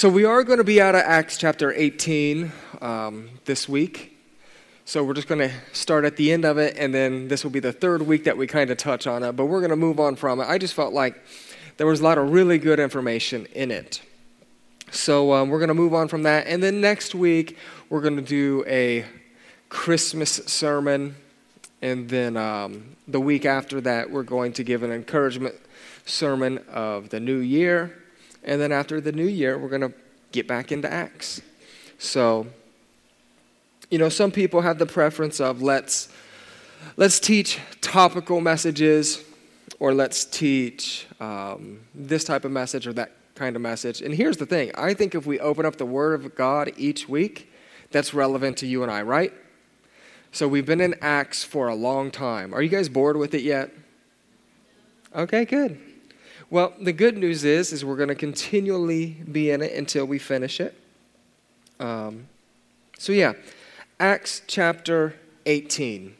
So, we are going to be out of Acts chapter 18 um, this week. So, we're just going to start at the end of it, and then this will be the third week that we kind of touch on it, but we're going to move on from it. I just felt like there was a lot of really good information in it. So, um, we're going to move on from that, and then next week, we're going to do a Christmas sermon, and then um, the week after that, we're going to give an encouragement sermon of the new year and then after the new year, we're going to get back into Acts. So, you know, some people have the preference of let's let's teach topical messages or let's teach um, this type of message or that kind of message. And here's the thing I think if we open up the Word of God each week, that's relevant to you and I, right? So we've been in Acts for a long time. Are you guys bored with it yet? Okay, good. Well, the good news is, is we're going to continually be in it until we finish it. Um, so yeah, Acts chapter 18.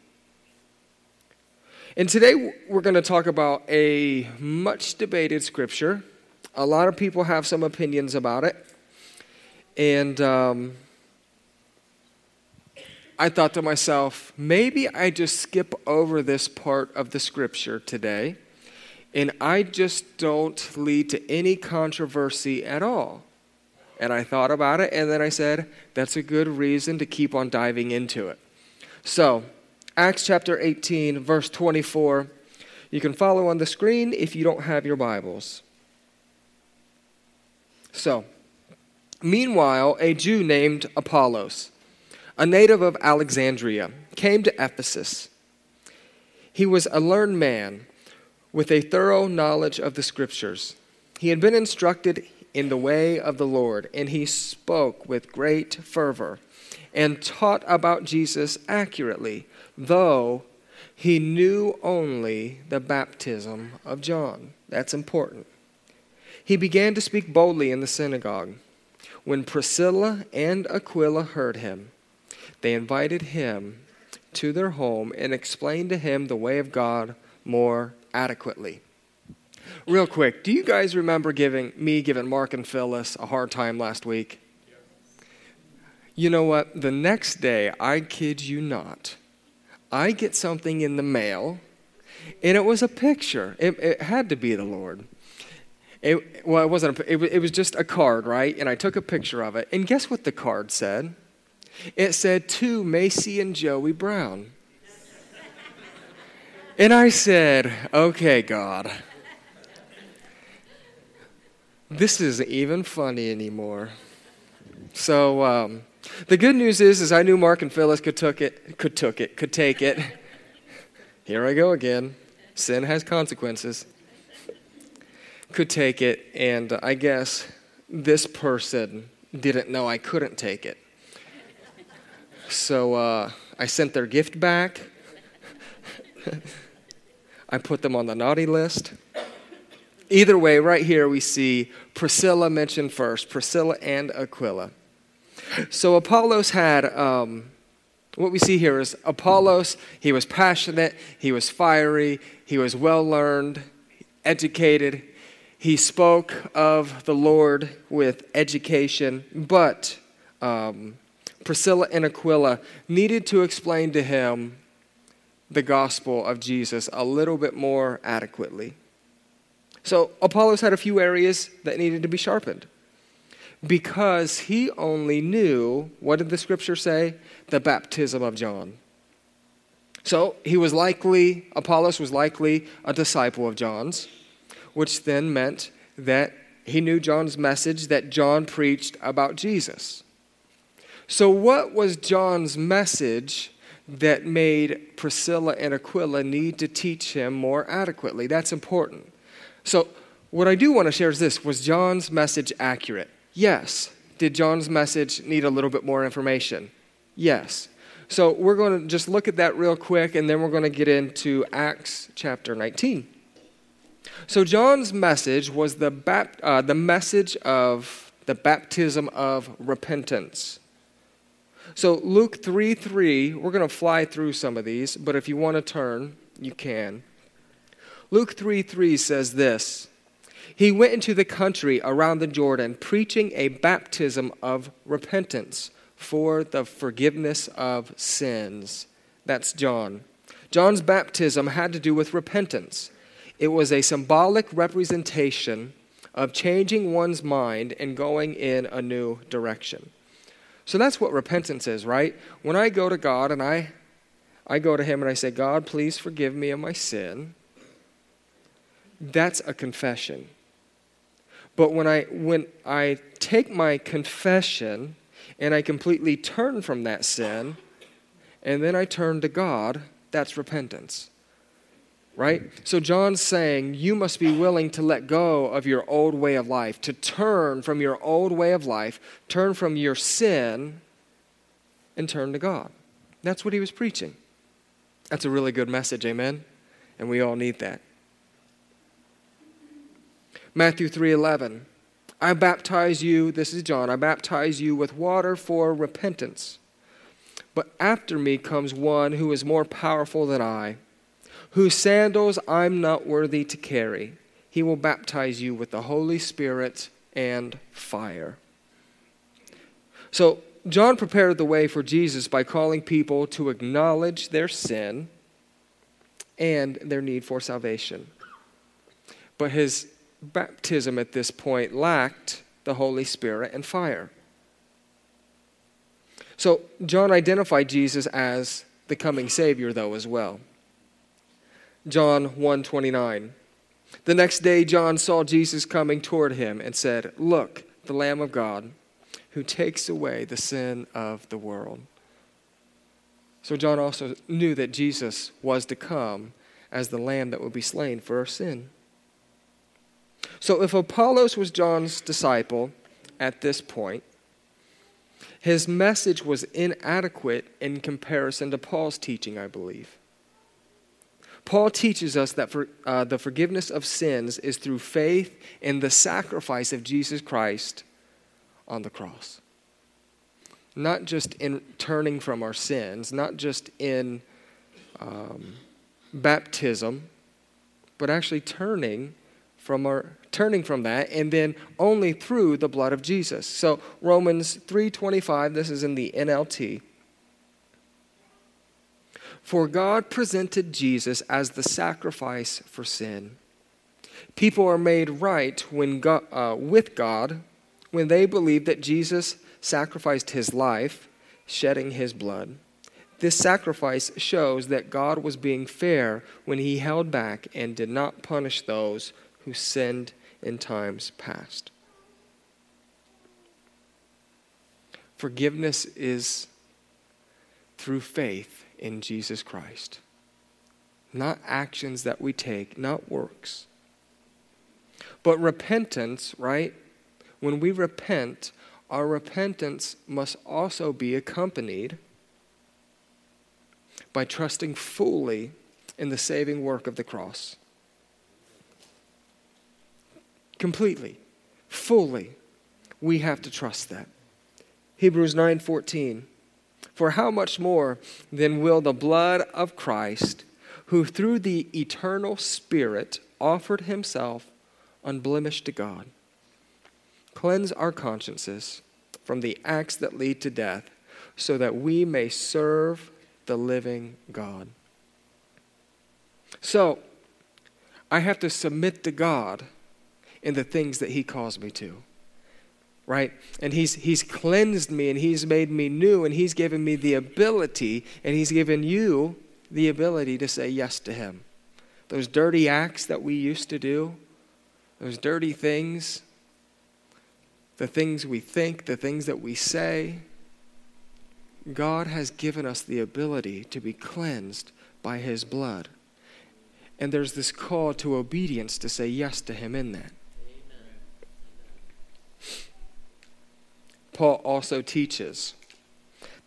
And today we're going to talk about a much debated scripture. A lot of people have some opinions about it. And um, I thought to myself, maybe I just skip over this part of the scripture today and I just don't lead to any controversy at all. And I thought about it, and then I said, that's a good reason to keep on diving into it. So, Acts chapter 18, verse 24. You can follow on the screen if you don't have your Bibles. So, meanwhile, a Jew named Apollos, a native of Alexandria, came to Ephesus. He was a learned man with a thorough knowledge of the Scriptures. He had been instructed in the way of the Lord, and he spoke with great fervor and taught about Jesus accurately, though he knew only the baptism of John. That's important. He began to speak boldly in the synagogue. When Priscilla and Aquila heard him, they invited him to their home and explained to him the way of God more adequately. Real quick, do you guys remember giving me giving Mark and Phyllis a hard time last week? You know what? The next day, I kid you not, I get something in the mail, and it was a picture. It, it had to be the Lord. It, well, it wasn't. A, it, it was just a card, right? And I took a picture of it. And guess what the card said? It said to Macy and Joey Brown. And I said, Okay, God, this isn't even funny anymore. So um, the good news is, is I knew Mark and Phyllis could took it, could took it, could take it. Here I go again. Sin has consequences. Could take it, and I guess this person didn't know I couldn't take it. So uh, I sent their gift back. I put them on the naughty list. Either way, right here we see Priscilla mentioned first Priscilla and Aquila. So Apollos had, um, what we see here is Apollos, he was passionate, he was fiery, he was well learned, educated. He spoke of the Lord with education, but um, Priscilla and Aquila needed to explain to him the gospel of Jesus a little bit more adequately. So, Apollos had a few areas that needed to be sharpened because he only knew, what did the scripture say? The baptism of John. So, he was likely, Apollos was likely a disciple of John's, which then meant that he knew John's message that John preached about Jesus. So, what was John's message that made Priscilla and Aquila need to teach him more adequately. That's important. So, what I do want to share is this Was John's message accurate? Yes. Did John's message need a little bit more information? Yes. So, we're going to just look at that real quick and then we're going to get into Acts chapter 19. So, John's message was the, bap- uh, the message of the baptism of repentance. So, Luke 3 3, we're going to fly through some of these, but if you want to turn, you can. Luke 3 3 says this He went into the country around the Jordan, preaching a baptism of repentance for the forgiveness of sins. That's John. John's baptism had to do with repentance. It was a symbolic representation of changing one's mind and going in a new direction. So that's what repentance is, right? When I go to God and I I go to him and I say, "God, please forgive me of my sin." That's a confession. But when I when I take my confession and I completely turn from that sin and then I turn to God, that's repentance right? So John's saying you must be willing to let go of your old way of life, to turn from your old way of life, turn from your sin, and turn to God. That's what he was preaching. That's a really good message, amen? And we all need that. Matthew 3:11 I baptize you, this is John, I baptize you with water for repentance. But after me comes one who is more powerful than I whose sandals I'm not worthy to carry. He will baptize you with the Holy Spirit and fire. So, John prepared the way for Jesus by calling people to acknowledge their sin and their need for salvation. But his baptism at this point lacked the Holy Spirit and fire. So, John identified Jesus as the coming Savior, though, as well. John 1:29. The next day John saw Jesus coming toward him and said, "Look, the Lamb of God who takes away the sin of the world." So John also knew that Jesus was to come as the lamb that would be slain for our sin. So if Apollos was John's disciple at this point, his message was inadequate in comparison to Paul's teaching, I believe. Paul teaches us that for, uh, the forgiveness of sins is through faith in the sacrifice of Jesus Christ on the cross. Not just in turning from our sins, not just in um, baptism, but actually turning from our turning from that and then only through the blood of Jesus. So Romans 3:25 this is in the NLT for God presented Jesus as the sacrifice for sin. People are made right when God, uh, with God when they believe that Jesus sacrificed his life, shedding his blood. This sacrifice shows that God was being fair when he held back and did not punish those who sinned in times past. Forgiveness is through faith in Jesus Christ. Not actions that we take, not works. But repentance, right? When we repent, our repentance must also be accompanied by trusting fully in the saving work of the cross. Completely, fully, we have to trust that. Hebrews 9:14 for how much more then will the blood of Christ, who through the eternal Spirit offered himself unblemished to God, cleanse our consciences from the acts that lead to death, so that we may serve the living God? So, I have to submit to God in the things that He calls me to right? And he's, he's cleansed me and he's made me new and he's given me the ability and he's given you the ability to say yes to him. Those dirty acts that we used to do, those dirty things, the things we think, the things that we say, God has given us the ability to be cleansed by his blood. And there's this call to obedience to say yes to him in that. Paul also teaches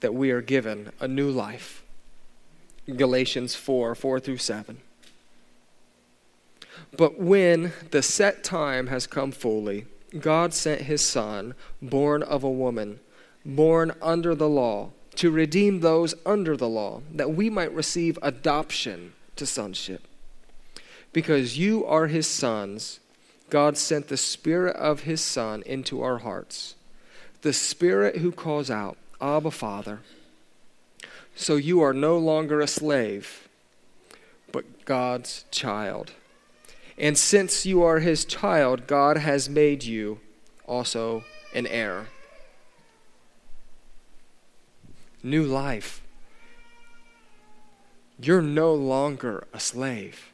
that we are given a new life. Galatians 4 4 through 7. But when the set time has come fully, God sent his Son, born of a woman, born under the law, to redeem those under the law, that we might receive adoption to sonship. Because you are his sons, God sent the Spirit of His Son into our hearts, the Spirit who calls out, Abba, Father. So you are no longer a slave, but God's child. And since you are His child, God has made you also an heir. New life. You're no longer a slave.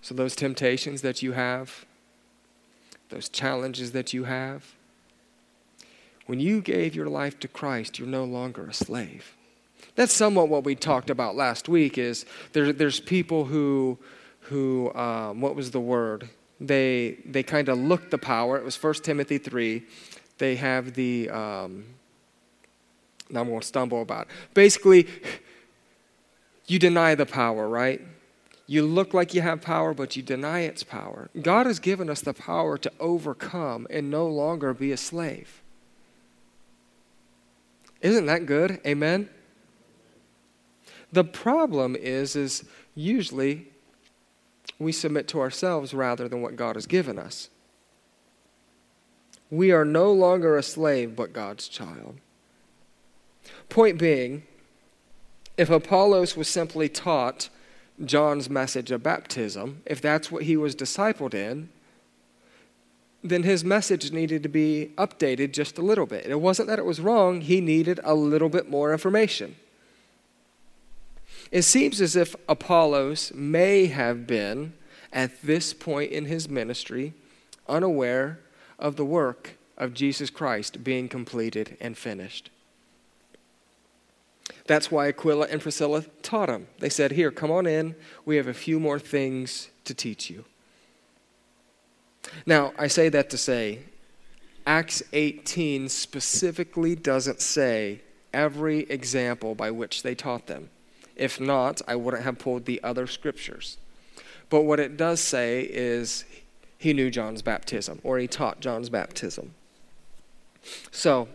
So, those temptations that you have, those challenges that you have, when you gave your life to Christ, you're no longer a slave. That's somewhat what we talked about last week. Is there, there's people who, who um, what was the word? They they kind of look the power. It was 1 Timothy three. They have the. Um, now I'm going to stumble about. It. Basically, you deny the power, right? You look like you have power, but you deny its power. God has given us the power to overcome and no longer be a slave. Isn't that good? Amen. The problem is is usually we submit to ourselves rather than what God has given us. We are no longer a slave but God's child. Point being, if Apollos was simply taught John's message of baptism, if that's what he was discipled in, then his message needed to be updated just a little bit. It wasn't that it was wrong, he needed a little bit more information. It seems as if Apollos may have been, at this point in his ministry, unaware of the work of Jesus Christ being completed and finished. That's why Aquila and Priscilla taught him. They said, Here, come on in. We have a few more things to teach you. Now, I say that to say, Acts 18 specifically doesn't say every example by which they taught them. If not, I wouldn't have pulled the other scriptures. But what it does say is he knew John's baptism, or he taught John's baptism. So,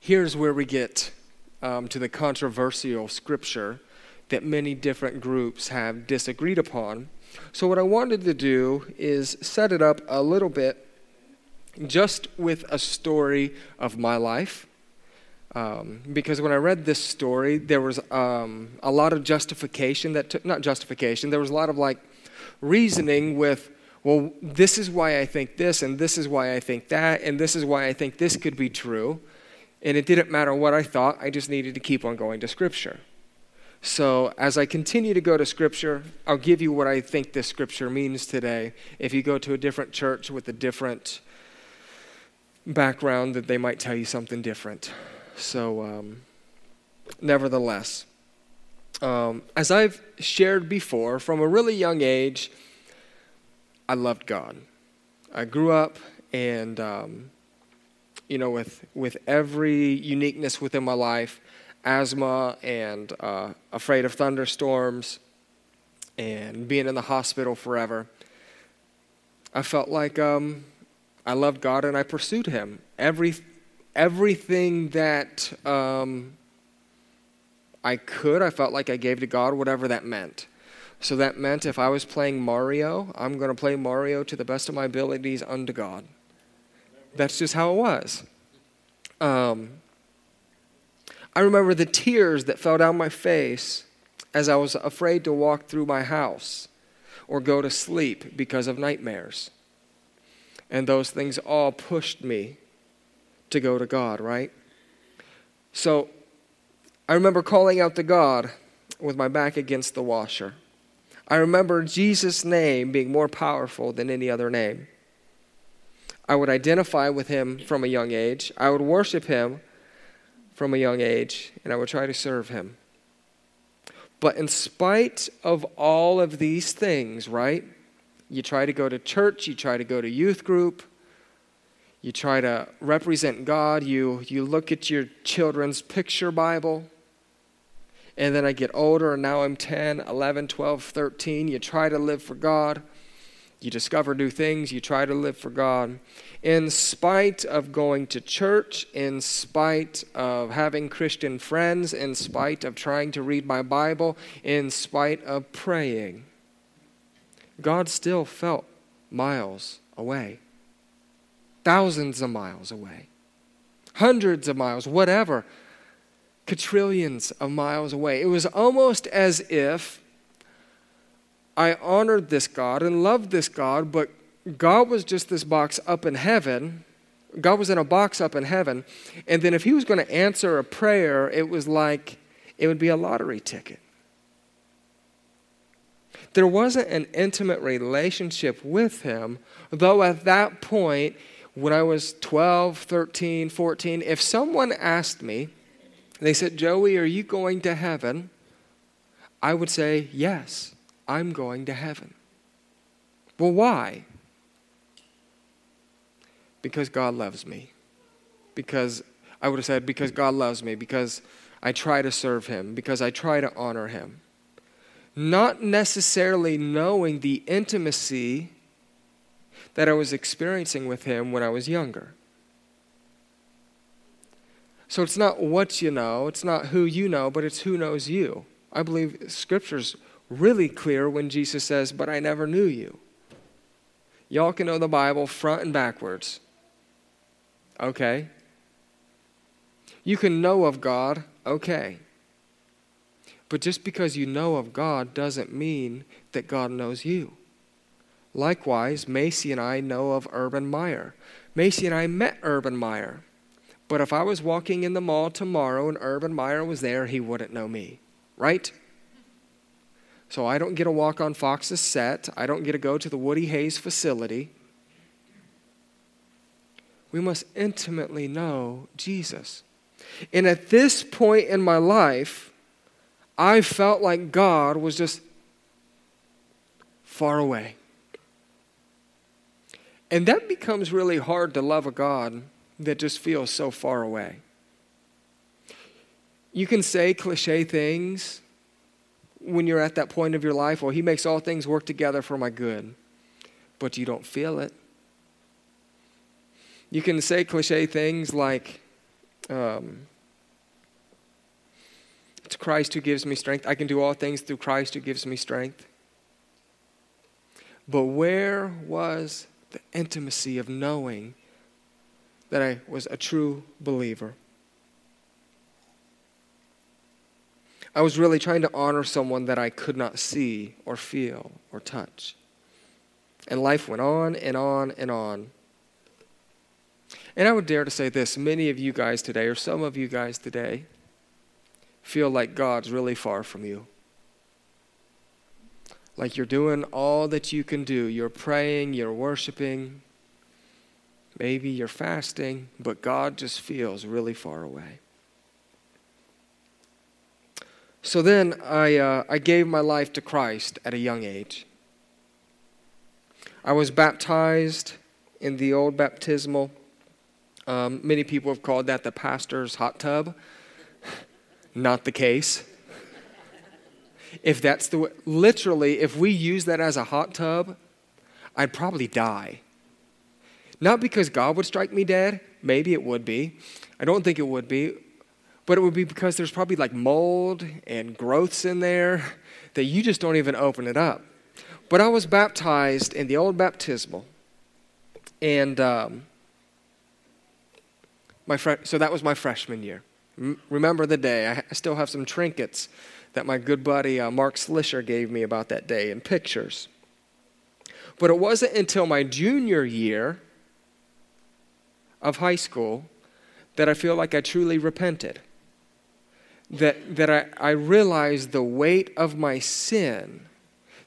here's where we get um, to the controversial scripture that many different groups have disagreed upon so, what I wanted to do is set it up a little bit just with a story of my life. Um, because when I read this story, there was um, a lot of justification that took, not justification, there was a lot of like reasoning with, well, this is why I think this, and this is why I think that, and this is why I think this could be true. And it didn't matter what I thought, I just needed to keep on going to Scripture. So, as I continue to go to Scripture, I'll give you what I think this Scripture means today. If you go to a different church with a different background, that they might tell you something different. So, um, nevertheless, um, as I've shared before, from a really young age, I loved God. I grew up and, um, you know, with, with every uniqueness within my life, asthma and uh, afraid of thunderstorms and being in the hospital forever, I felt like um, I loved God and I pursued Him. Every, everything that um, I could, I felt like I gave to God, whatever that meant. So that meant if I was playing Mario, I'm going to play Mario to the best of my abilities unto God. That's just how it was. Um, I remember the tears that fell down my face as I was afraid to walk through my house or go to sleep because of nightmares. And those things all pushed me to go to God, right? So I remember calling out to God with my back against the washer. I remember Jesus' name being more powerful than any other name. I would identify with him from a young age. I would worship him from a young age, and I would try to serve him. But in spite of all of these things, right? You try to go to church, you try to go to youth group, you try to represent God, you, you look at your children's picture Bible. And then I get older, and now I'm 10, 11, 12, 13. You try to live for God. You discover new things. You try to live for God. In spite of going to church, in spite of having Christian friends, in spite of trying to read my Bible, in spite of praying, God still felt miles away, thousands of miles away, hundreds of miles, whatever, quadrillions of miles away. It was almost as if I honored this God and loved this God, but God was just this box up in heaven. God was in a box up in heaven. And then if He was going to answer a prayer, it was like it would be a lottery ticket. There wasn't an intimate relationship with him, though at that point, when I was 12, 13, 14, if someone asked me, they said, Joey, are you going to heaven? I would say, Yes, I'm going to heaven. Well, why? Because God loves me. Because I would have said, Because God loves me. Because I try to serve Him. Because I try to honor Him not necessarily knowing the intimacy that I was experiencing with Him when I was younger. So it's not what you know, it's not who you know, but it's who knows you. I believe Scripture's really clear when Jesus says, But I never knew you. Y'all can know the Bible front and backwards. Okay. You can know of God, okay. But just because you know of God doesn't mean that God knows you. Likewise, Macy and I know of Urban Meyer. Macy and I met Urban Meyer. But if I was walking in the mall tomorrow and Urban Meyer was there, he wouldn't know me, right? So I don't get to walk on Fox's set. I don't get to go to the Woody Hayes facility. We must intimately know Jesus. And at this point in my life, I felt like God was just far away. And that becomes really hard to love a God that just feels so far away. You can say cliche things when you're at that point of your life, well, He makes all things work together for my good, but you don't feel it. You can say cliche things like, um, it's Christ who gives me strength. I can do all things through Christ who gives me strength. But where was the intimacy of knowing that I was a true believer? I was really trying to honor someone that I could not see or feel or touch. And life went on and on and on. And I would dare to say this many of you guys today, or some of you guys today, feel like God's really far from you. Like you're doing all that you can do. You're praying, you're worshiping, maybe you're fasting, but God just feels really far away. So then I, uh, I gave my life to Christ at a young age. I was baptized in the old baptismal. Um, many people have called that the pastor's hot tub. Not the case. If that's the way, literally, if we use that as a hot tub, I'd probably die. Not because God would strike me dead, maybe it would be. I don't think it would be, but it would be because there's probably like mold and growths in there that you just don't even open it up. But I was baptized in the old baptismal, and um, my fr- so that was my freshman year remember the day. I still have some trinkets that my good buddy uh, Mark Slisher gave me about that day and pictures. But it wasn't until my junior year of high school that I feel like I truly repented. That, that I, I realized the weight of my sin,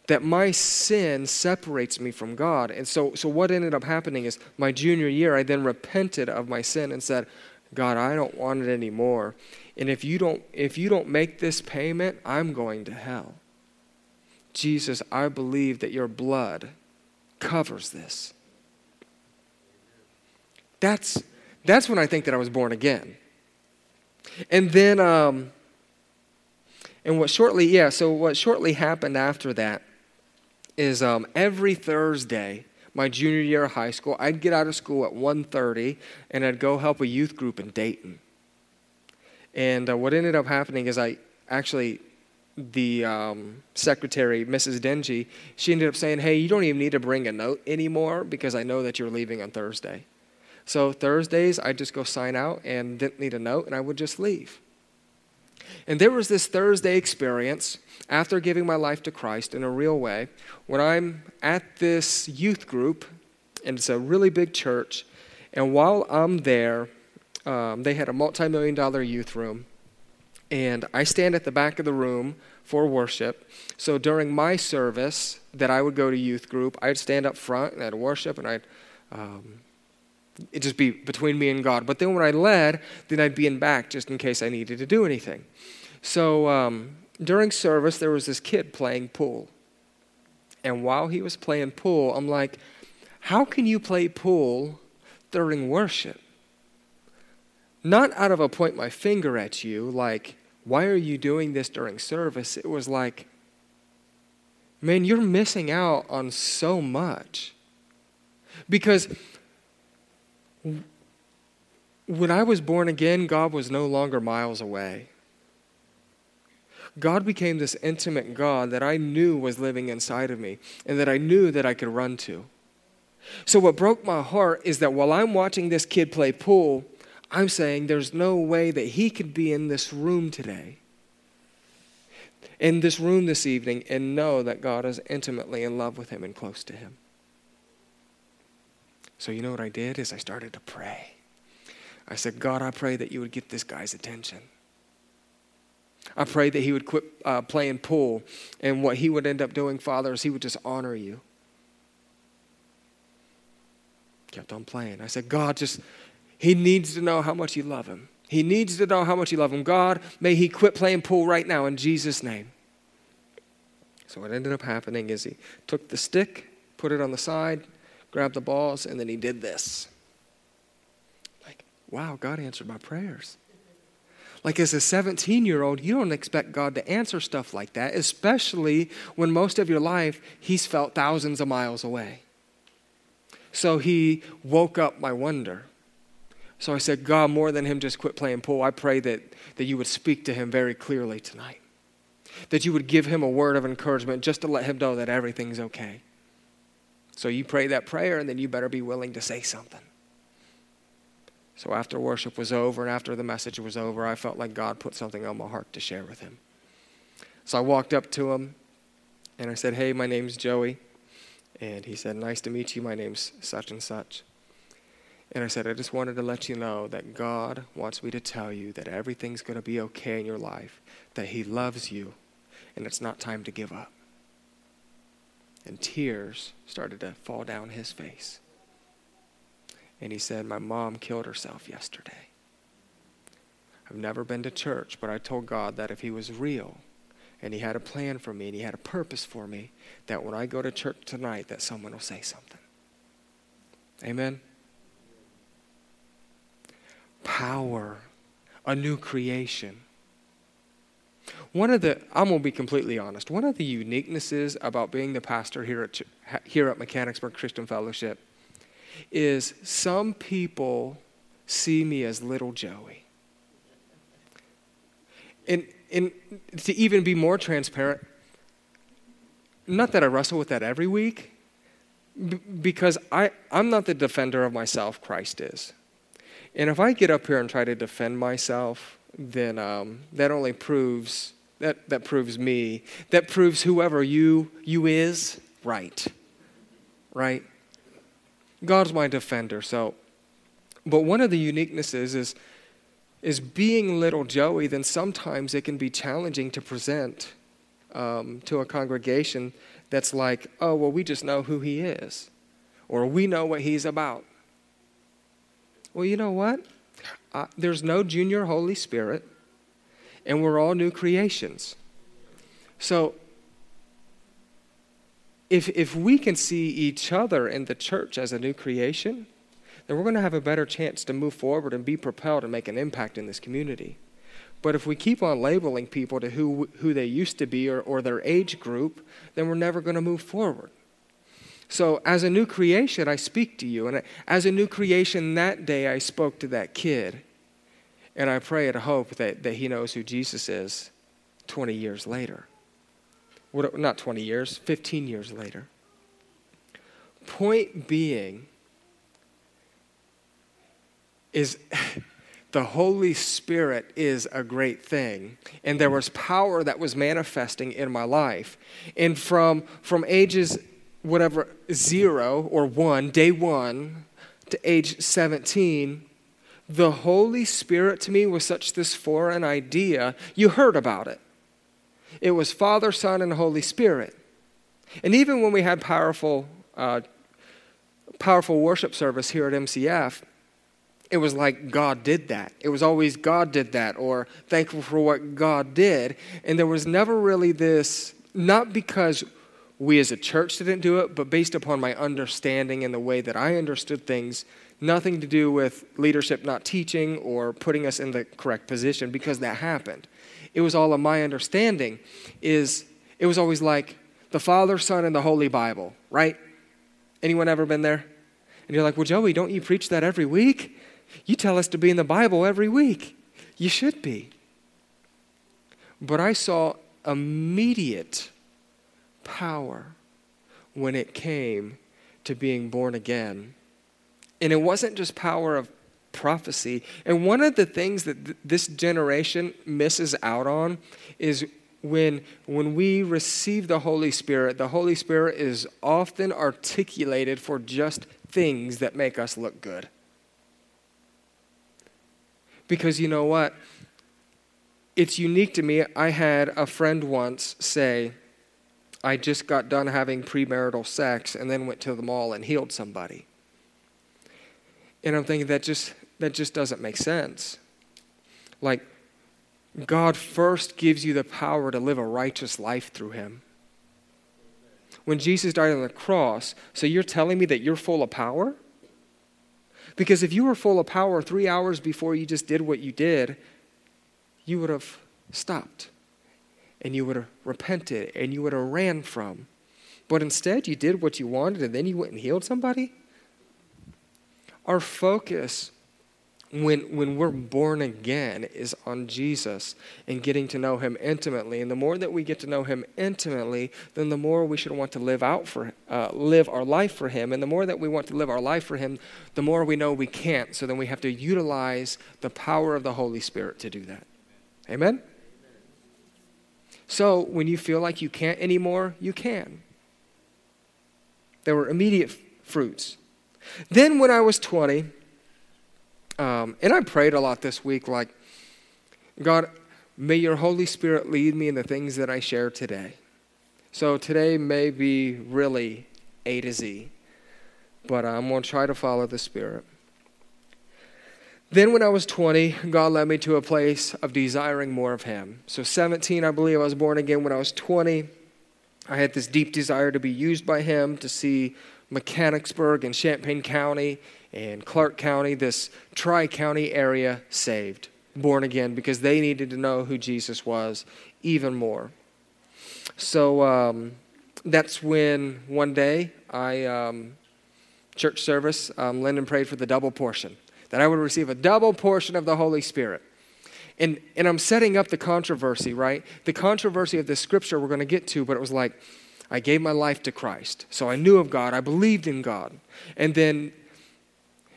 that my sin separates me from God. And so, so what ended up happening is my junior year, I then repented of my sin and said, God, I don't want it anymore. And if you don't if you don't make this payment, I'm going to hell. Jesus, I believe that your blood covers this. That's that's when I think that I was born again. And then um and what shortly yeah, so what shortly happened after that is um every Thursday my junior year of high school, I'd get out of school at 1.30 and I'd go help a youth group in Dayton. And uh, what ended up happening is I actually the um, secretary, Mrs. Denji, she ended up saying, Hey, you don't even need to bring a note anymore because I know that you're leaving on Thursday. So Thursdays, I'd just go sign out and didn't need a note, and I would just leave. And there was this Thursday experience after giving my life to Christ in a real way when I'm at this youth group, and it's a really big church. And while I'm there, um, they had a multi million dollar youth room. And I stand at the back of the room for worship. So during my service, that I would go to youth group, I'd stand up front and I'd worship and I'd um, it just be between me and God. But then when I led, then I'd be in back just in case I needed to do anything. So um, during service, there was this kid playing pool. And while he was playing pool, I'm like, how can you play pool during worship? Not out of a point my finger at you, like, why are you doing this during service? It was like, man, you're missing out on so much. Because when I was born again, God was no longer miles away. God became this intimate God that I knew was living inside of me and that I knew that I could run to. So, what broke my heart is that while I'm watching this kid play pool, I'm saying there's no way that he could be in this room today, in this room this evening, and know that God is intimately in love with him and close to him. So, you know what I did is I started to pray. I said, God, I pray that you would get this guy's attention. I pray that he would quit uh, playing pool, and what he would end up doing, Father, is he would just honor you. Kept on playing. I said, God, just he needs to know how much you love him. He needs to know how much you love him. God, may he quit playing pool right now in Jesus' name. So what ended up happening is he took the stick, put it on the side, grabbed the balls, and then he did this. Like, wow, God answered my prayers. Like, as a 17 year old, you don't expect God to answer stuff like that, especially when most of your life he's felt thousands of miles away. So he woke up my wonder. So I said, God, more than him just quit playing pool, I pray that, that you would speak to him very clearly tonight. That you would give him a word of encouragement just to let him know that everything's okay. So you pray that prayer, and then you better be willing to say something. So after worship was over and after the message was over, I felt like God put something on my heart to share with him. So I walked up to him and I said, Hey, my name's Joey. And he said, Nice to meet you. My name's such and such. And I said, I just wanted to let you know that God wants me to tell you that everything's going to be okay in your life, that He loves you, and it's not time to give up. And tears started to fall down his face. And he said, My mom killed herself yesterday. I've never been to church, but I told God that if He was real and He had a plan for me and He had a purpose for me, that when I go to church tonight, that someone will say something. Amen power, a new creation. One of the, I'm going to be completely honest, one of the uniquenesses about being the pastor here at, here at Mechanicsburg Christian Fellowship is some people see me as little Joey. And, and to even be more transparent, not that I wrestle with that every week, because I, I'm not the defender of myself, Christ is. And if I get up here and try to defend myself, then um, that only proves that, that proves me. That proves whoever you you is right. Right? God's my defender. So but one of the uniquenesses is is being little Joey, then sometimes it can be challenging to present um, to a congregation that's like, oh, well, we just know who he is, or we know what he's about. Well, you know what? Uh, there's no junior Holy Spirit, and we're all new creations. So, if, if we can see each other in the church as a new creation, then we're going to have a better chance to move forward and be propelled and make an impact in this community. But if we keep on labeling people to who, who they used to be or, or their age group, then we're never going to move forward. So, as a new creation, I speak to you. And as a new creation that day, I spoke to that kid. And I pray and hope that, that he knows who Jesus is 20 years later. What, not 20 years, 15 years later. Point being is the Holy Spirit is a great thing. And there was power that was manifesting in my life. And from, from ages, whatever, zero or one, day one, to age 17, the Holy Spirit to me was such this foreign idea. You heard about it. It was Father, Son, and Holy Spirit. And even when we had powerful, uh, powerful worship service here at MCF, it was like God did that. It was always God did that, or thankful for what God did. And there was never really this, not because we as a church didn't do it, but based upon my understanding and the way that I understood things, nothing to do with leadership not teaching or putting us in the correct position because that happened. It was all of my understanding is it was always like the Father, Son, and the Holy Bible, right? Anyone ever been there? And you're like, well, Joey, don't you preach that every week? You tell us to be in the Bible every week. You should be. But I saw immediate power when it came to being born again. And it wasn't just power of prophecy. And one of the things that th- this generation misses out on is when, when we receive the Holy Spirit, the Holy Spirit is often articulated for just things that make us look good. Because you know what? It's unique to me. I had a friend once say, I just got done having premarital sex and then went to the mall and healed somebody. And I'm thinking that just that just doesn't make sense. Like God first gives you the power to live a righteous life through him. When Jesus died on the cross, so you're telling me that you're full of power? Because if you were full of power three hours before you just did what you did, you would have stopped and you would have repented and you would have ran from. But instead, you did what you wanted and then you went and healed somebody? Our focus when, when we're born again is on Jesus and getting to know him intimately. And the more that we get to know him intimately, then the more we should want to live out for uh, live our life for him. And the more that we want to live our life for him, the more we know we can't. So then we have to utilize the power of the Holy Spirit to do that. Amen? So when you feel like you can't anymore, you can. There were immediate fruits. Then when I was 20, um, and I prayed a lot this week, like, God, may your Holy Spirit lead me in the things that I share today. So today may be really A to Z, but I'm going to try to follow the Spirit. Then, when I was 20, God led me to a place of desiring more of Him. So, 17, I believe I was born again. When I was 20, I had this deep desire to be used by Him to see Mechanicsburg and Champaign County and Clark County, this Tri County area, saved, born again, because they needed to know who Jesus was even more. So um, that's when one day I, um, church service, um, Lyndon prayed for the double portion, that I would receive a double portion of the Holy Spirit. And, and I'm setting up the controversy, right? The controversy of the scripture we're going to get to, but it was like, I gave my life to Christ. So I knew of God. I believed in God. And then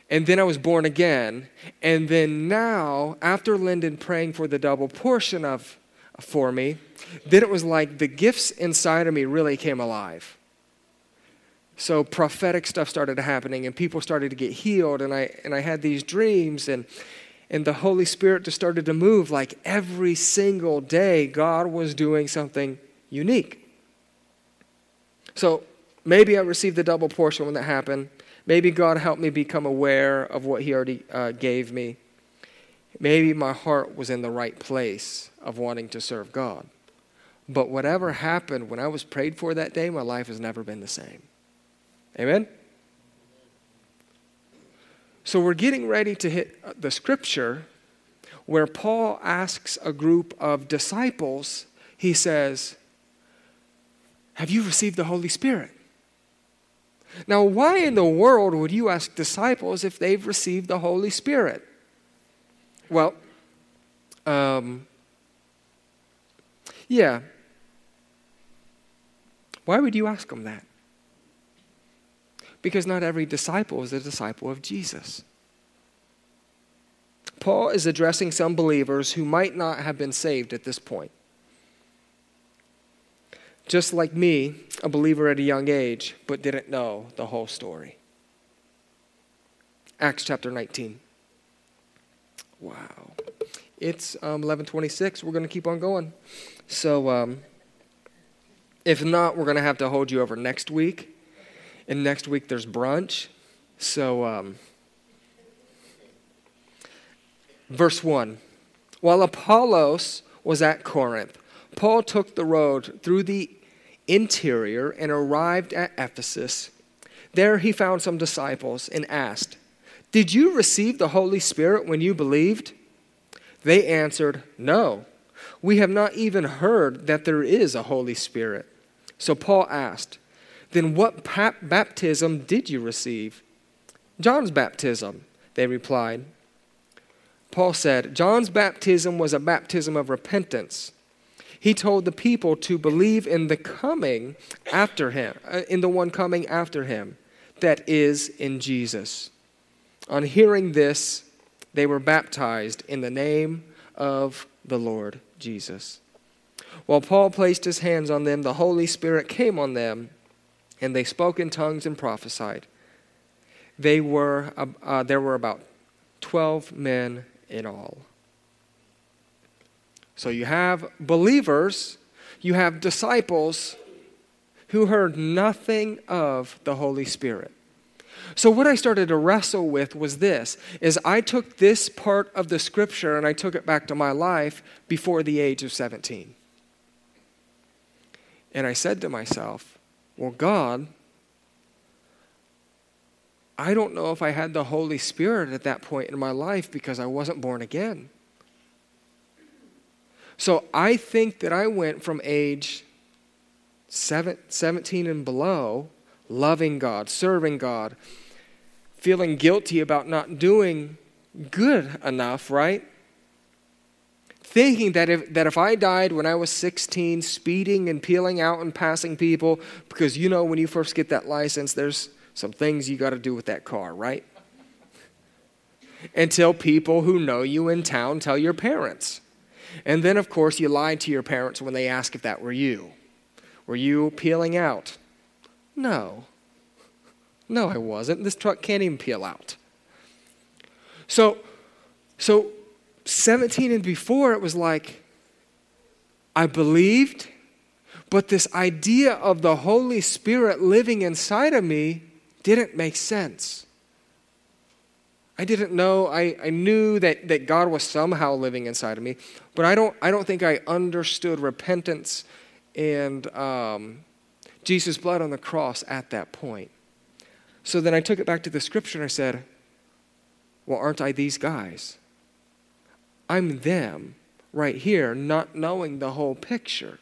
and then I was born again. And then now, after Lyndon praying for the double portion of for me, then it was like the gifts inside of me really came alive. So prophetic stuff started happening and people started to get healed and I and I had these dreams and and the Holy Spirit just started to move like every single day God was doing something unique. So maybe I received the double portion when that happened. Maybe God helped me become aware of what He already uh, gave me. Maybe my heart was in the right place of wanting to serve God. But whatever happened when I was prayed for that day, my life has never been the same. Amen? So we're getting ready to hit uh, the scripture where Paul asks a group of disciples, he says, Have you received the Holy Spirit? Now, why in the world would you ask disciples if they've received the Holy Spirit? Well, um, Yeah. Why would you ask them that? Because not every disciple is a disciple of Jesus. Paul is addressing some believers who might not have been saved at this point. Just like me, a believer at a young age, but didn't know the whole story. Acts chapter 19. Wow. It's um, 1126. We're going to keep on going. So, um, if not, we're going to have to hold you over next week. And next week there's brunch. So, um, verse 1 While Apollos was at Corinth, Paul took the road through the interior and arrived at Ephesus. There he found some disciples and asked, Did you receive the Holy Spirit when you believed? They answered, No. We have not even heard that there is a Holy Spirit. So Paul asked, Then what baptism did you receive? John's baptism, they replied. Paul said, John's baptism was a baptism of repentance. He told the people to believe in the coming after him, uh, in the one coming after him, that is in Jesus. On hearing this, they were baptized in the name of the Lord Jesus. While Paul placed his hands on them, the Holy Spirit came on them, and they spoke in tongues and prophesied. They were, uh, there were about 12 men in all. So you have believers, you have disciples who heard nothing of the Holy Spirit. So what I started to wrestle with was this is I took this part of the scripture and I took it back to my life before the age of 17. And I said to myself, well God, I don't know if I had the Holy Spirit at that point in my life because I wasn't born again. So I think that I went from age 17 and below loving God, serving God, feeling guilty about not doing good enough, right? Thinking that if, that if I died when I was 16, speeding and peeling out and passing people, because you know when you first get that license, there's some things you got to do with that car, right? Until people who know you in town tell your parents. And then, of course, you lied to your parents when they asked if that were you. Were you peeling out? No. No, I wasn't. This truck can't even peel out. So, so 17 and before, it was like, I believed, but this idea of the Holy Spirit living inside of me didn't make sense. I didn't know, I, I knew that, that God was somehow living inside of me, but I don't, I don't think I understood repentance and um, Jesus' blood on the cross at that point. So then I took it back to the scripture and I said, Well, aren't I these guys? I'm them right here, not knowing the whole picture.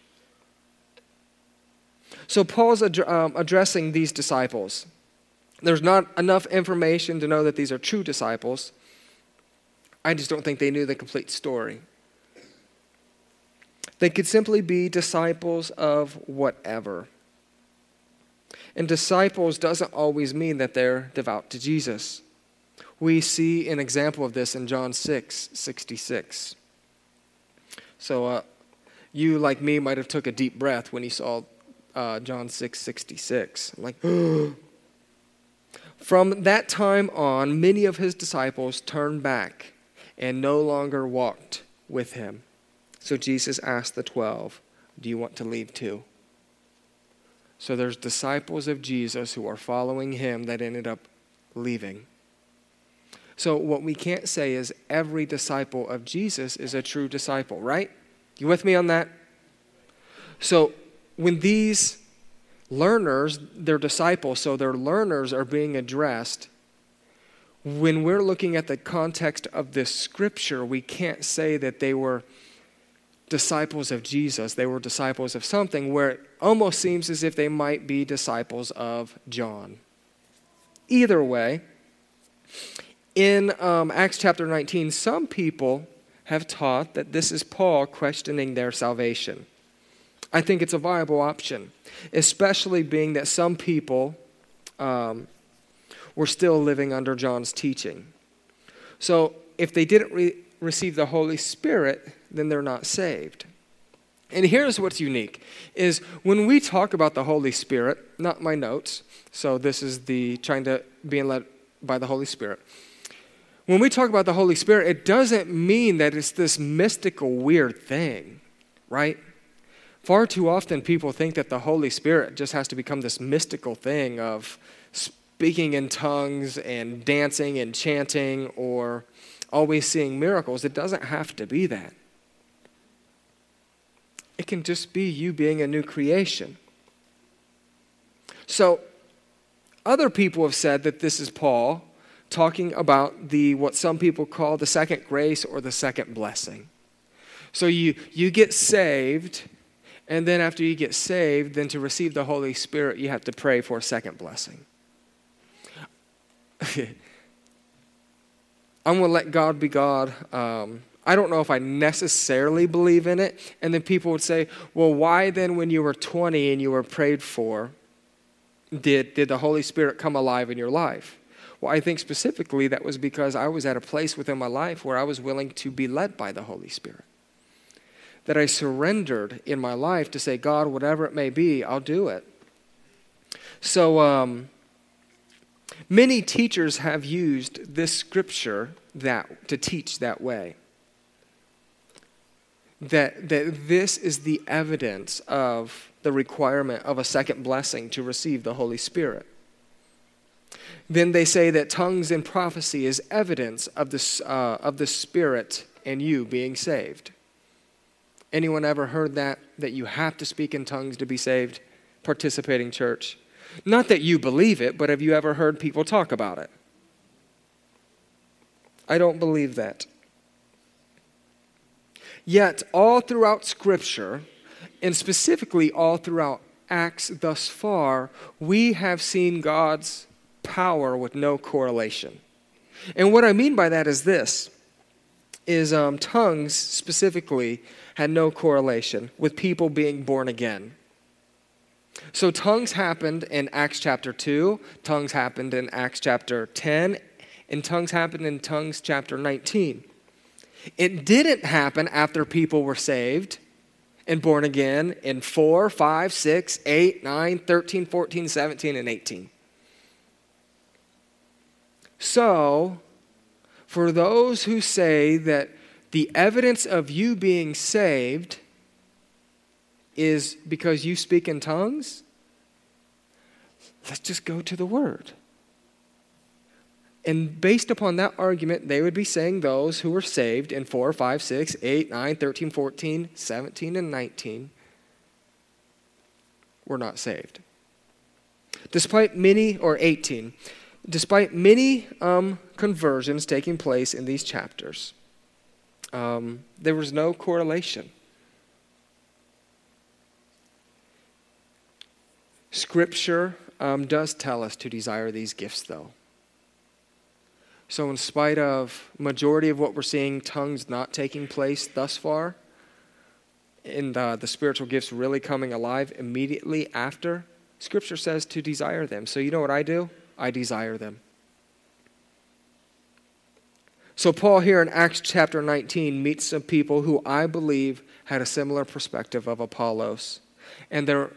So Paul's ad- um, addressing these disciples. There's not enough information to know that these are true disciples. I just don't think they knew the complete story. They could simply be disciples of whatever. And disciples doesn't always mean that they're devout to Jesus. We see an example of this in John 6 66. So, uh, you, like me, might have took a deep breath when you saw uh, John 6 66. I'm like, From that time on, many of his disciples turned back and no longer walked with him. So Jesus asked the twelve, Do you want to leave too? So there's disciples of Jesus who are following him that ended up leaving. So what we can't say is every disciple of Jesus is a true disciple, right? You with me on that? So when these learners, they're disciples, so their learners are being addressed, when we're looking at the context of this scripture, we can't say that they were disciples of Jesus. They were disciples of something where it almost seems as if they might be disciples of John. Either way, in um, Acts chapter 19, some people have taught that this is Paul questioning their salvation. I think it's a viable option, especially being that some people um, were still living under John's teaching. So if they didn't re- receive the Holy Spirit, then they're not saved. And here's what's unique is when we talk about the Holy Spirit, not my notes, so this is the trying to being led by the Holy Spirit. When we talk about the Holy Spirit, it doesn't mean that it's this mystical weird thing, right? Far too often people think that the Holy Spirit just has to become this mystical thing of speaking in tongues and dancing and chanting or always seeing miracles. It doesn't have to be that. It can just be you being a new creation. So, other people have said that this is Paul talking about the what some people call the second grace or the second blessing. So you you get saved and then after you get saved then to receive the Holy Spirit you have to pray for a second blessing. I'm going to let God be God. Um, I don't know if I necessarily believe in it. And then people would say, well, why then, when you were 20 and you were prayed for, did, did the Holy Spirit come alive in your life? Well, I think specifically that was because I was at a place within my life where I was willing to be led by the Holy Spirit. That I surrendered in my life to say, God, whatever it may be, I'll do it. So, um, Many teachers have used this scripture that, to teach that way. That, that this is the evidence of the requirement of a second blessing to receive the Holy Spirit. Then they say that tongues and prophecy is evidence of the, uh, of the Spirit and you being saved. Anyone ever heard that? That you have to speak in tongues to be saved? Participating church. Not that you believe it, but have you ever heard people talk about it? I don't believe that. Yet, all throughout Scripture, and specifically all throughout Acts thus far, we have seen God's power with no correlation. And what I mean by that is this is um, tongues specifically had no correlation with people being born again. So tongues happened in Acts chapter 2, tongues happened in Acts chapter 10, and tongues happened in tongues chapter 19. It didn't happen after people were saved and born again in 4, 5, 6, 8, 9, 13, 14, 17, and 18. So, for those who say that the evidence of you being saved is because you speak in tongues? Let's just go to the Word. And based upon that argument, they would be saying those who were saved in 4, 5, 6, 8, 9, 13, 14, 17, and 19 were not saved. Despite many, or 18, despite many um, conversions taking place in these chapters, um, there was no correlation Scripture um, does tell us to desire these gifts, though. So, in spite of majority of what we're seeing, tongues not taking place thus far, and uh, the spiritual gifts really coming alive immediately after, Scripture says to desire them. So, you know what I do? I desire them. So, Paul here in Acts chapter 19 meets some people who I believe had a similar perspective of Apollos. And they're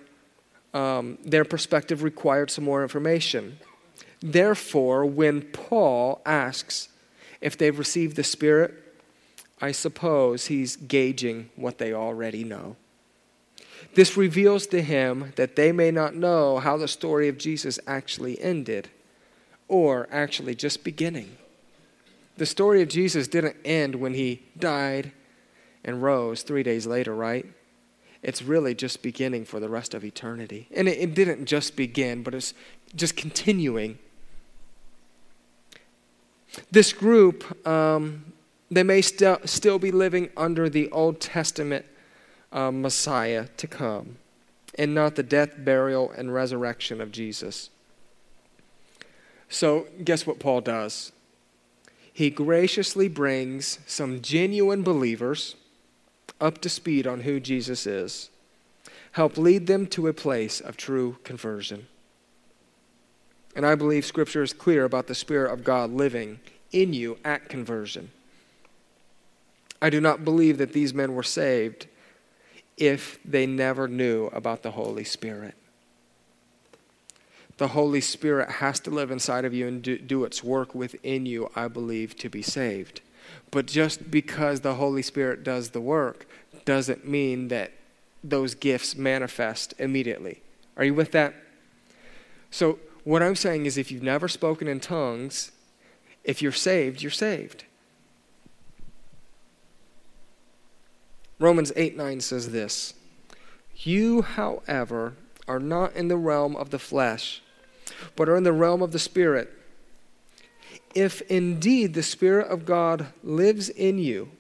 um, their perspective required some more information. Therefore, when Paul asks if they've received the Spirit, I suppose he's gauging what they already know. This reveals to him that they may not know how the story of Jesus actually ended or actually just beginning. The story of Jesus didn't end when he died and rose three days later, right? it's really just beginning for the rest of eternity. And it, it didn't just begin, but it's just continuing. This group, um, they may st- still be living under the Old Testament uh, Messiah to come, and not the death, burial, and resurrection of Jesus. So, guess what Paul does? He graciously brings some genuine believers up to speed on who Jesus is. help lead them to a place of true conversion. And I believe Scripture is clear about the Spirit of God living in you at conversion. I do not believe that these men were saved if they never knew about the Holy Spirit. The Holy Spirit has to live inside of you and do, do, its work within you, I believe, to be saved. But just because the Holy Spirit does the work doesn't mean that those gifts manifest immediately. Are you with that? So, what I'm saying is if you've never spoken in tongues, if you're saved, you're saved. Romans 8 9 says this You, however, are not in the realm of the flesh, but are in the realm of the Spirit. If indeed the Spirit of God lives in you,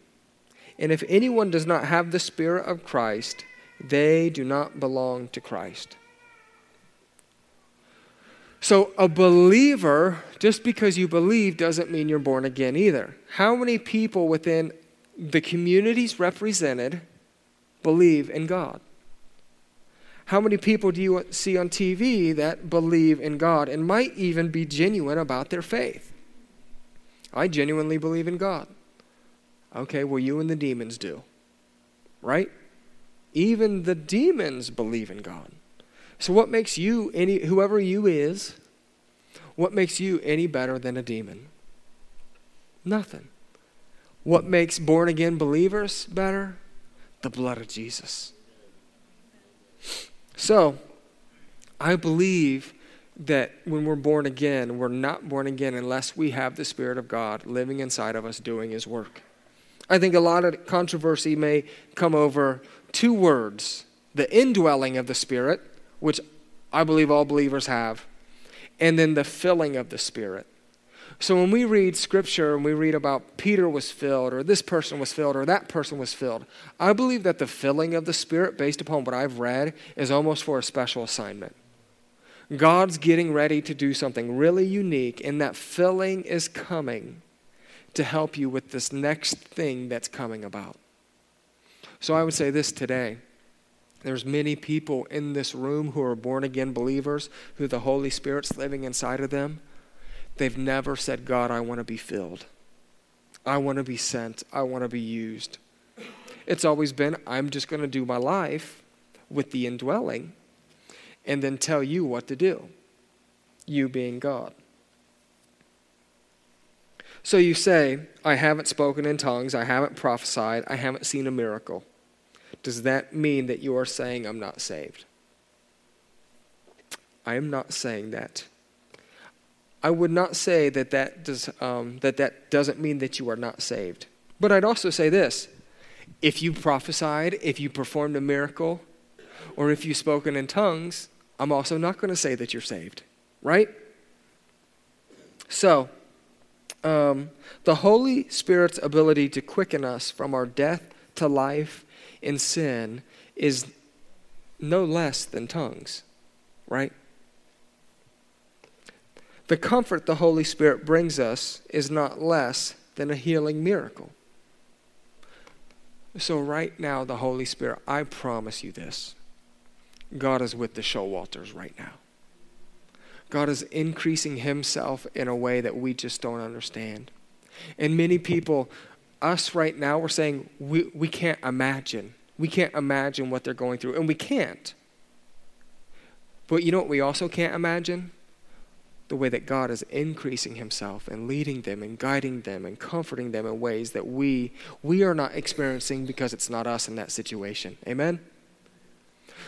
and if anyone does not have the Spirit of Christ, they do not belong to Christ. So, a believer, just because you believe, doesn't mean you're born again either. How many people within the communities represented believe in God? How many people do you see on TV that believe in God and might even be genuine about their faith? I genuinely believe in God. Okay, well, you and the demons do, right? Even the demons believe in God. So, what makes you, any, whoever you is, what makes you any better than a demon? Nothing. What makes born again believers better? The blood of Jesus. So, I believe that when we're born again, we're not born again unless we have the Spirit of God living inside of us doing His work. I think a lot of controversy may come over two words the indwelling of the Spirit, which I believe all believers have, and then the filling of the Spirit. So when we read scripture and we read about Peter was filled, or this person was filled, or that person was filled, I believe that the filling of the Spirit, based upon what I've read, is almost for a special assignment. God's getting ready to do something really unique, and that filling is coming to help you with this next thing that's coming about. So I would say this today. There's many people in this room who are born again believers, who the Holy Spirit's living inside of them. They've never said, God, I want to be filled. I want to be sent. I want to be used. It's always been, I'm just going to do my life with the indwelling and then tell you what to do, you being God. So you say, I haven't spoken in tongues, I haven't prophesied, I haven't seen a miracle. Does that mean that you are saying I'm not saved? I am not saying that. I would not say that that, does, um, that that doesn't mean that you are not saved. But I'd also say this if you prophesied, if you performed a miracle, or if you've spoken in tongues, I'm also not going to say that you're saved, right? So, um, the Holy Spirit's ability to quicken us from our death to life in sin is no less than tongues, right? The comfort the Holy Spirit brings us is not less than a healing miracle. So, right now, the Holy Spirit, I promise you this God is with the Showalters right now. God is increasing Himself in a way that we just don't understand. And many people, us right now, we're saying we, we can't imagine. We can't imagine what they're going through, and we can't. But you know what we also can't imagine? The way that God is increasing himself and leading them and guiding them and comforting them in ways that we we are not experiencing because it's not us in that situation. Amen.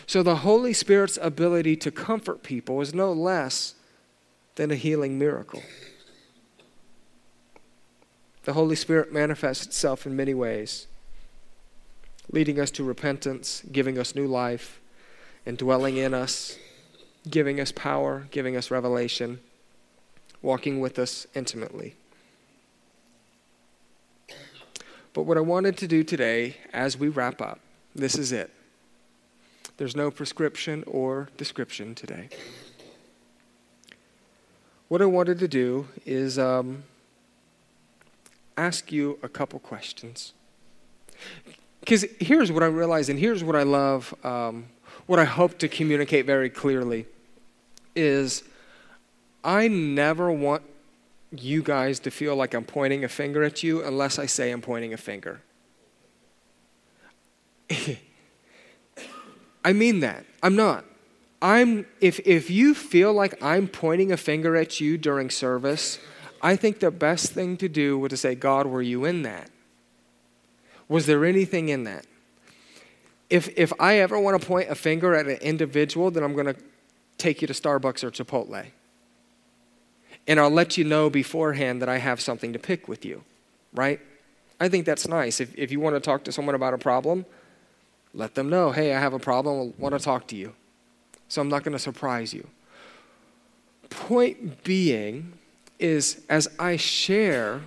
So the Holy Spirit's ability to comfort people is no less than a healing miracle. The Holy Spirit manifests itself in many ways, leading us to repentance, giving us new life, and dwelling in us, giving us power, giving us revelation walking with us intimately. But what I wanted to do today, as we wrap up, this is it. There's no prescription or description today. What I wanted to do is um, ask you a couple questions. Because here's what I realize, and here's what I love. Um, what I hope to communicate very clearly is I never want you guys to feel like I'm pointing a finger at you unless I say I'm pointing a finger. I mean that. I'm not. I'm if if you feel like I'm pointing a finger at you during service, I think the best thing to do would to say, God, were you in that? Was there anything in that? If if I ever want to point a finger at an individual, then I'm going to take you to Starbucks or Chipotle. And I'll let you know beforehand that I have something to pick with you, right? I think that's nice. If, if you want to talk to someone about a problem, let them know, hey, I have a problem, I want to talk to you. So I'm not going to surprise you. Point being is as I share,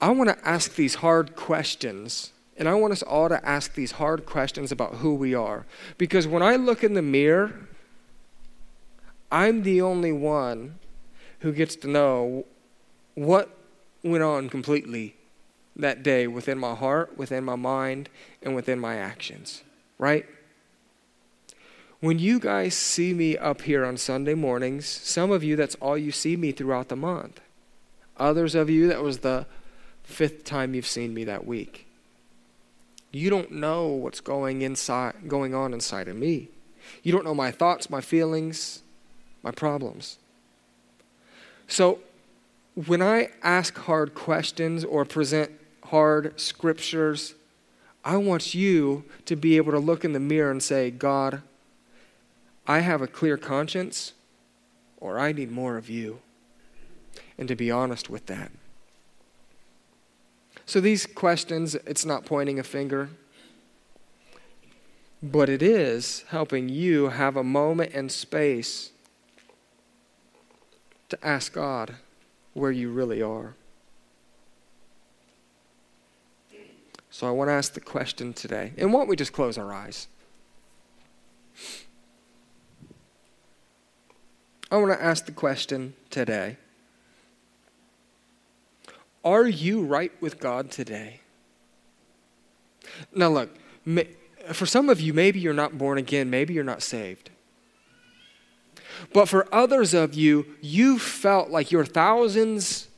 I want to ask these hard questions. And I want us all to ask these hard questions about who we are. Because when I look in the mirror, I'm the only one who gets to know what went on completely that day within my heart, within my mind, and within my actions, right? When you guys see me up here on Sunday mornings, some of you, that's all you see me throughout the month. Others of you, that was the fifth time you've seen me that week. You don't know what's going inside going on inside of me. You don't know my thoughts, my feelings, my problems. So when I ask hard questions or present hard scriptures, I want you to be able to look in the mirror and say, God, I have a clear conscience, or I need more of you. And to be honest with that. So these questions, it's not pointing a finger, but it is helping you have a moment and space to ask God where you really are. So I want to ask the question today. And why don't we just close our eyes? I want to ask the question today Are you right with God today? Now, look, for some of you, maybe you're not born again, maybe you're not saved. But for others of you, you felt like you're thousands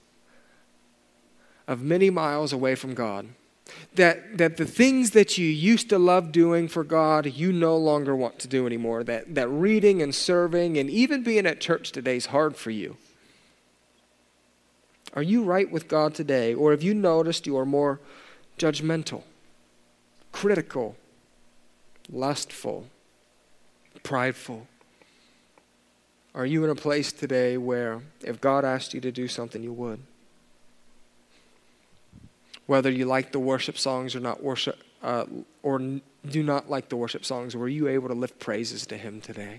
of many miles away from God. That, that the things that you used to love doing for God, you no longer want to do anymore. That, that reading and serving and even being at church today is hard for you. Are you right with God today? Or have you noticed you are more judgmental, critical, lustful, prideful? Are you in a place today where if God asked you to do something, you would? Whether you like the worship songs or not worship, uh, or do not like the worship songs, were you able to lift praises to Him today?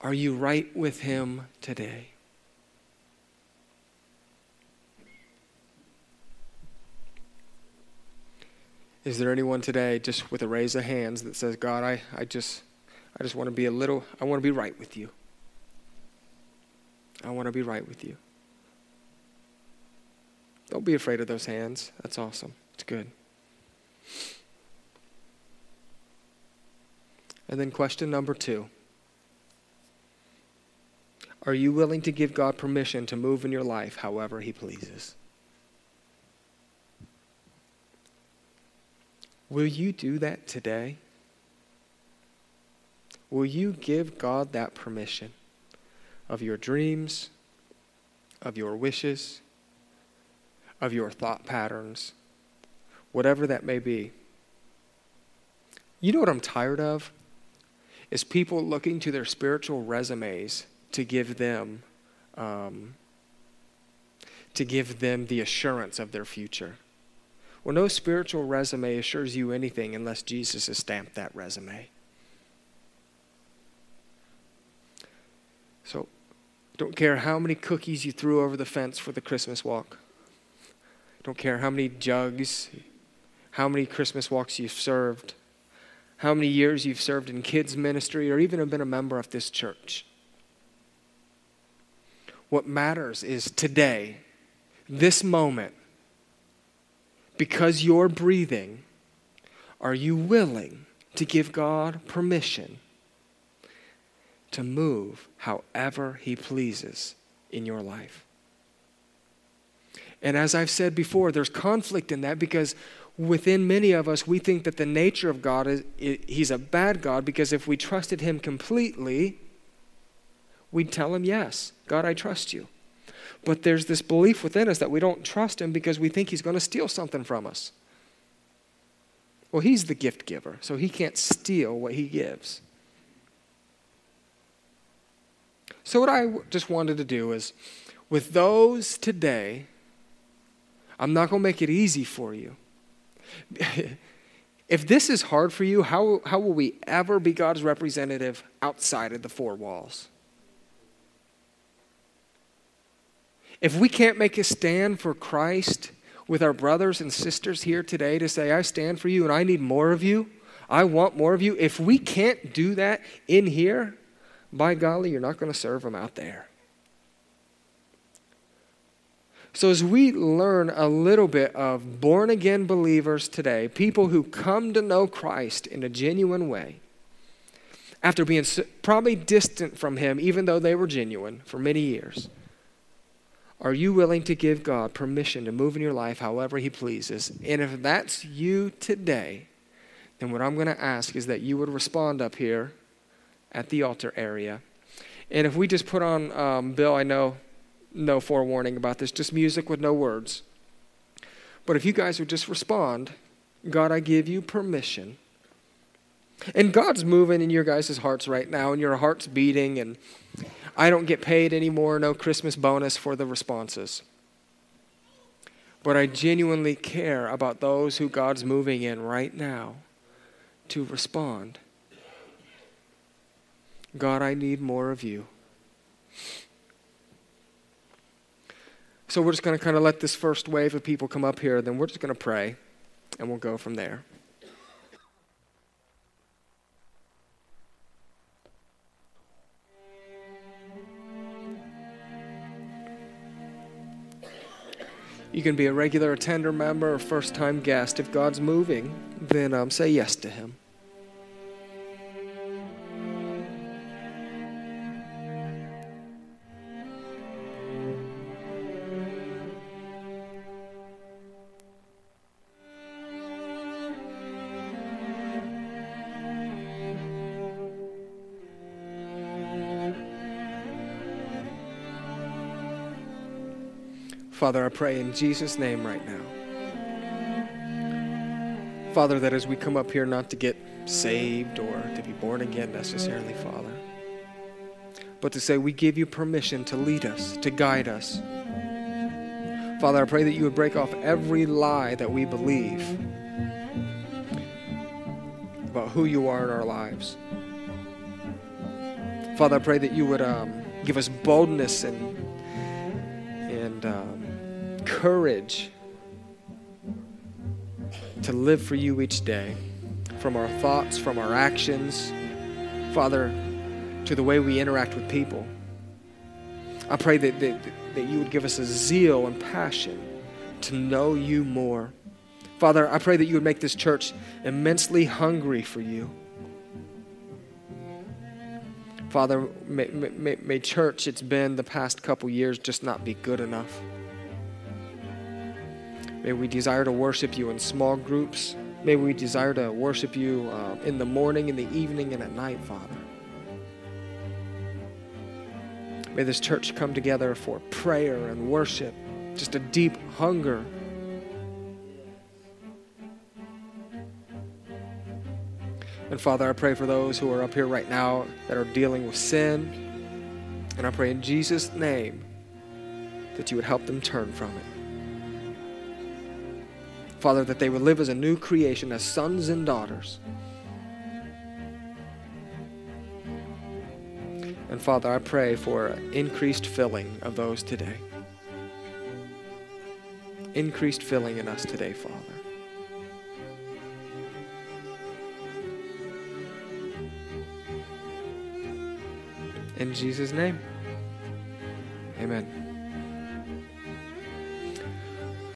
Are you right with Him today? Is there anyone today just with a raise of hands that says, God, I, I just I just want to be a little, I want to be right with you. I want to be right with you. Don't be afraid of those hands. That's awesome. It's good. And then, question number two Are you willing to give God permission to move in your life however He pleases? Will you do that today? Will you give God that permission of your dreams, of your wishes, of your thought patterns, whatever that may be? You know what I'm tired of? Is people looking to their spiritual resumes to give them um, to give them the assurance of their future. Well, no spiritual resume assures you anything unless Jesus has stamped that resume. So, don't care how many cookies you threw over the fence for the Christmas walk. Don't care how many jugs, how many Christmas walks you've served, how many years you've served in kids' ministry, or even have been a member of this church. What matters is today, this moment, because you're breathing, are you willing to give God permission to move however He pleases in your life. And as I've said before, there's conflict in that because within many of us, we think that the nature of God is He's a bad God because if we trusted Him completely, we'd tell Him, Yes, God, I trust you. But there's this belief within us that we don't trust Him because we think He's going to steal something from us. Well, He's the gift giver, so He can't steal what He gives. So, what I just wanted to do is, with those today, I'm not going to make it easy for you. if this is hard for you, how, how will we ever be God's representative outside of the four walls? If we can't make a stand for Christ with our brothers and sisters here today to say, I stand for you and I need more of you, I want more of you, if we can't do that in here, by golly, you're not going to serve them out there. So, as we learn a little bit of born again believers today, people who come to know Christ in a genuine way, after being probably distant from Him, even though they were genuine for many years, are you willing to give God permission to move in your life however He pleases? And if that's you today, then what I'm going to ask is that you would respond up here at the altar area. And if we just put on, um, Bill, I know no forewarning about this, just music with no words. But if you guys would just respond, God, I give you permission. And God's moving in your guys' hearts right now, and your heart's beating, and I don't get paid anymore, no Christmas bonus for the responses. But I genuinely care about those who God's moving in right now to respond. God, I need more of you. So we're just going to kind of let this first wave of people come up here, then we're just going to pray, and we'll go from there. You can be a regular attender member or first time guest. If God's moving, then um, say yes to Him. Father, I pray in Jesus' name right now. Father, that as we come up here not to get saved or to be born again necessarily, Father, but to say we give you permission to lead us, to guide us. Father, I pray that you would break off every lie that we believe about who you are in our lives. Father, I pray that you would um, give us boldness and and um, courage to live for you each day from our thoughts, from our actions, Father, to the way we interact with people. I pray that, that, that you would give us a zeal and passion to know you more. Father, I pray that you would make this church immensely hungry for you. Father, may, may, may church, it's been the past couple years, just not be good enough. May we desire to worship you in small groups. May we desire to worship you uh, in the morning, in the evening, and at night, Father. May this church come together for prayer and worship, just a deep hunger. And Father, I pray for those who are up here right now that are dealing with sin. And I pray in Jesus' name that you would help them turn from it. Father, that they would live as a new creation, as sons and daughters. And Father, I pray for increased filling of those today. Increased filling in us today, Father. In Jesus' name, amen.